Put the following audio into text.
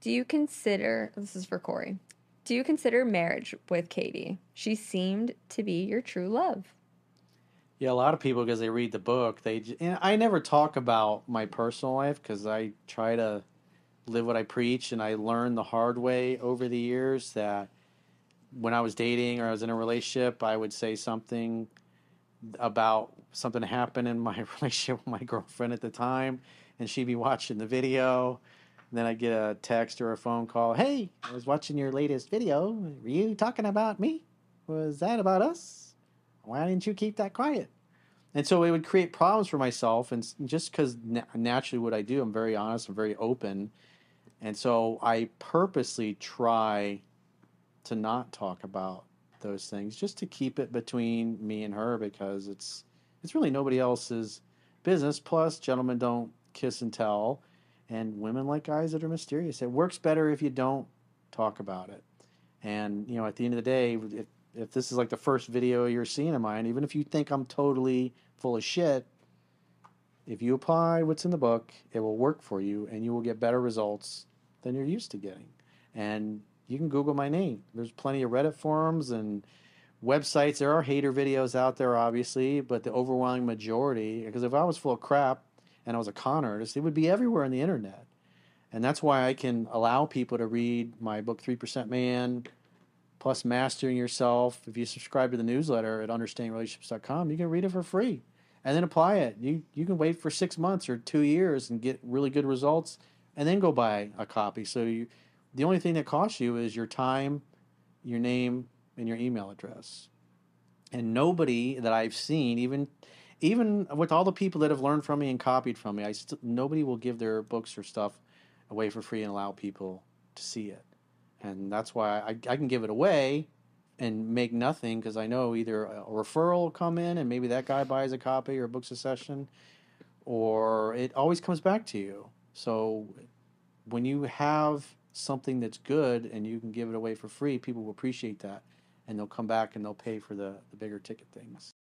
Do you consider this is for Corey? Do you consider marriage with Katie? She seemed to be your true love. Yeah, a lot of people because they read the book, they and I never talk about my personal life because I try to live what I preach, and I learned the hard way over the years that when I was dating or I was in a relationship, I would say something about something happened in my relationship with my girlfriend at the time, and she'd be watching the video. And then I'd get a text or a phone call. Hey, I was watching your latest video. Were you talking about me? Was that about us? Why didn't you keep that quiet? And so it would create problems for myself. And just because na- naturally what I do, I'm very honest, I'm very open. And so I purposely try to not talk about those things just to keep it between me and her because it's it's really nobody else's business. Plus, gentlemen don't kiss and tell, and women like guys that are mysterious. It works better if you don't talk about it. And you know, at the end of the day, if if this is like the first video you're seeing of mine, even if you think I'm totally full of shit, if you apply what's in the book, it will work for you, and you will get better results than you're used to getting. And you can Google my name. There's plenty of Reddit forums and websites. There are hater videos out there, obviously, but the overwhelming majority, because if I was full of crap and I was a con artist, it would be everywhere on the internet. And that's why I can allow people to read my book, 3% Man, plus Mastering Yourself. If you subscribe to the newsletter at understandingrelationships.com, you can read it for free and then apply it. You, you can wait for six months or two years and get really good results and then go buy a copy. So you, the only thing that costs you is your time, your name, and your email address. And nobody that I've seen, even even with all the people that have learned from me and copied from me, I st- nobody will give their books or stuff away for free and allow people to see it. And that's why I, I can give it away and make nothing because I know either a referral will come in and maybe that guy buys a copy or books a session, or it always comes back to you. So when you have something that's good and you can give it away for free, people will appreciate that and they'll come back and they'll pay for the, the bigger ticket things.